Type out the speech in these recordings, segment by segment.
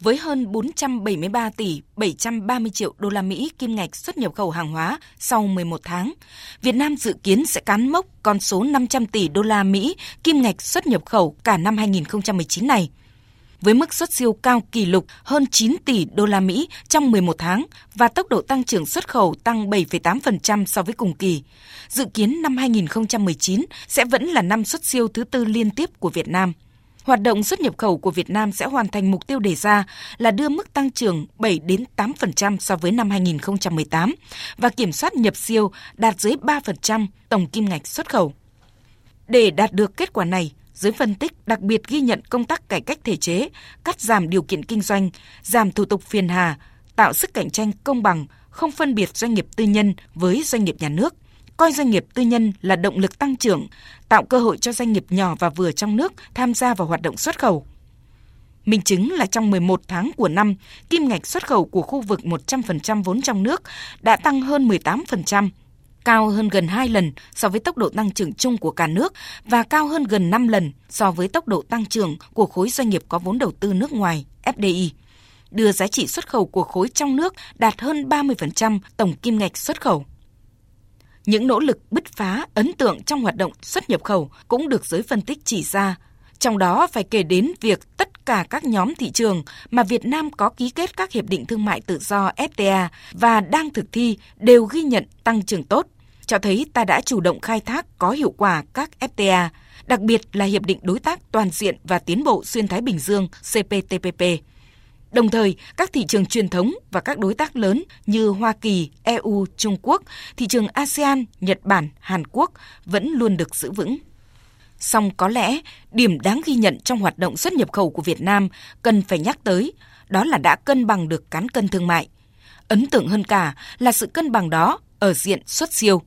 với hơn 473 tỷ 730 triệu đô la Mỹ kim ngạch xuất nhập khẩu hàng hóa sau 11 tháng. Việt Nam dự kiến sẽ cán mốc con số 500 tỷ đô la Mỹ kim ngạch xuất nhập khẩu cả năm 2019 này với mức xuất siêu cao kỷ lục hơn 9 tỷ đô la Mỹ trong 11 tháng và tốc độ tăng trưởng xuất khẩu tăng 7,8% so với cùng kỳ. Dự kiến năm 2019 sẽ vẫn là năm xuất siêu thứ tư liên tiếp của Việt Nam. Hoạt động xuất nhập khẩu của Việt Nam sẽ hoàn thành mục tiêu đề ra là đưa mức tăng trưởng 7 đến 8% so với năm 2018 và kiểm soát nhập siêu đạt dưới 3% tổng kim ngạch xuất khẩu. Để đạt được kết quả này, Giới phân tích đặc biệt ghi nhận công tác cải cách thể chế, cắt giảm điều kiện kinh doanh, giảm thủ tục phiền hà, tạo sức cạnh tranh công bằng, không phân biệt doanh nghiệp tư nhân với doanh nghiệp nhà nước, coi doanh nghiệp tư nhân là động lực tăng trưởng, tạo cơ hội cho doanh nghiệp nhỏ và vừa trong nước tham gia vào hoạt động xuất khẩu. Minh chứng là trong 11 tháng của năm, kim ngạch xuất khẩu của khu vực 100% vốn trong nước đã tăng hơn 18%, cao hơn gần 2 lần so với tốc độ tăng trưởng chung của cả nước và cao hơn gần 5 lần so với tốc độ tăng trưởng của khối doanh nghiệp có vốn đầu tư nước ngoài FDI đưa giá trị xuất khẩu của khối trong nước đạt hơn 30% tổng kim ngạch xuất khẩu. Những nỗ lực bứt phá ấn tượng trong hoạt động xuất nhập khẩu cũng được giới phân tích chỉ ra. Trong đó phải kể đến việc tất cả các nhóm thị trường mà Việt Nam có ký kết các hiệp định thương mại tự do FTA và đang thực thi đều ghi nhận tăng trưởng tốt cho thấy ta đã chủ động khai thác có hiệu quả các FTA, đặc biệt là Hiệp định Đối tác Toàn diện và Tiến bộ Xuyên Thái Bình Dương CPTPP. Đồng thời, các thị trường truyền thống và các đối tác lớn như Hoa Kỳ, EU, Trung Quốc, thị trường ASEAN, Nhật Bản, Hàn Quốc vẫn luôn được giữ vững. Song có lẽ, điểm đáng ghi nhận trong hoạt động xuất nhập khẩu của Việt Nam cần phải nhắc tới, đó là đã cân bằng được cán cân thương mại. Ấn tượng hơn cả là sự cân bằng đó ở diện xuất siêu.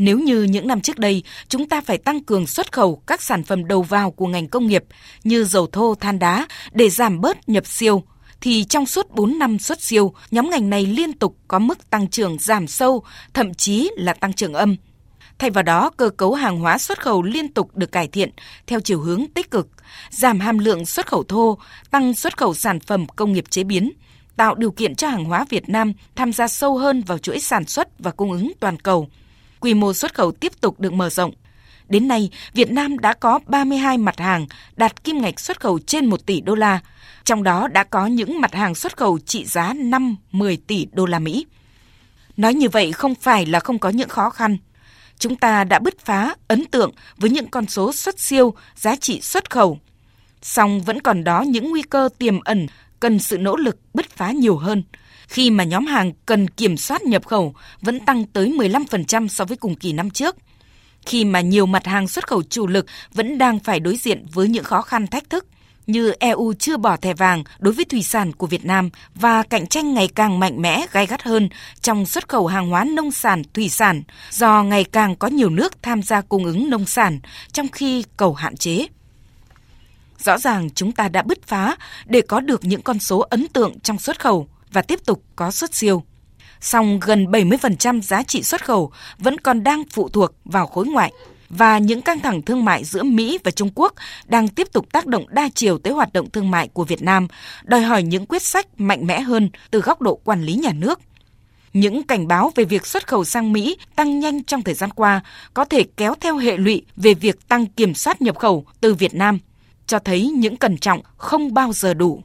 Nếu như những năm trước đây, chúng ta phải tăng cường xuất khẩu các sản phẩm đầu vào của ngành công nghiệp như dầu thô, than đá để giảm bớt nhập siêu, thì trong suốt 4 năm xuất siêu, nhóm ngành này liên tục có mức tăng trưởng giảm sâu, thậm chí là tăng trưởng âm. Thay vào đó, cơ cấu hàng hóa xuất khẩu liên tục được cải thiện theo chiều hướng tích cực, giảm hàm lượng xuất khẩu thô, tăng xuất khẩu sản phẩm công nghiệp chế biến, tạo điều kiện cho hàng hóa Việt Nam tham gia sâu hơn vào chuỗi sản xuất và cung ứng toàn cầu – quy mô xuất khẩu tiếp tục được mở rộng. Đến nay, Việt Nam đã có 32 mặt hàng đạt kim ngạch xuất khẩu trên 1 tỷ đô la, trong đó đã có những mặt hàng xuất khẩu trị giá 5-10 tỷ đô la Mỹ. Nói như vậy không phải là không có những khó khăn. Chúng ta đã bứt phá ấn tượng với những con số xuất siêu giá trị xuất khẩu. Song vẫn còn đó những nguy cơ tiềm ẩn cần sự nỗ lực bứt phá nhiều hơn – khi mà nhóm hàng cần kiểm soát nhập khẩu vẫn tăng tới 15% so với cùng kỳ năm trước. Khi mà nhiều mặt hàng xuất khẩu chủ lực vẫn đang phải đối diện với những khó khăn thách thức như EU chưa bỏ thẻ vàng đối với thủy sản của Việt Nam và cạnh tranh ngày càng mạnh mẽ gai gắt hơn trong xuất khẩu hàng hóa nông sản, thủy sản do ngày càng có nhiều nước tham gia cung ứng nông sản trong khi cầu hạn chế. Rõ ràng chúng ta đã bứt phá để có được những con số ấn tượng trong xuất khẩu – và tiếp tục có xuất siêu. Song gần 70% giá trị xuất khẩu vẫn còn đang phụ thuộc vào khối ngoại và những căng thẳng thương mại giữa Mỹ và Trung Quốc đang tiếp tục tác động đa chiều tới hoạt động thương mại của Việt Nam, đòi hỏi những quyết sách mạnh mẽ hơn từ góc độ quản lý nhà nước. Những cảnh báo về việc xuất khẩu sang Mỹ tăng nhanh trong thời gian qua có thể kéo theo hệ lụy về việc tăng kiểm soát nhập khẩu từ Việt Nam, cho thấy những cẩn trọng không bao giờ đủ.